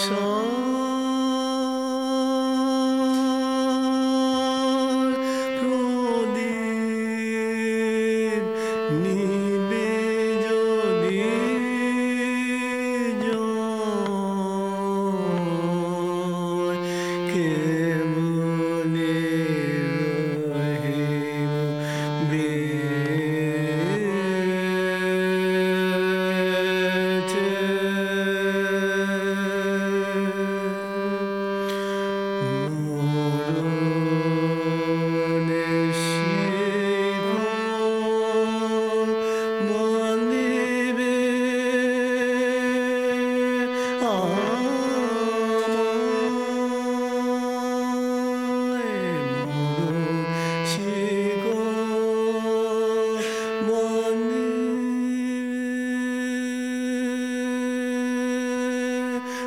so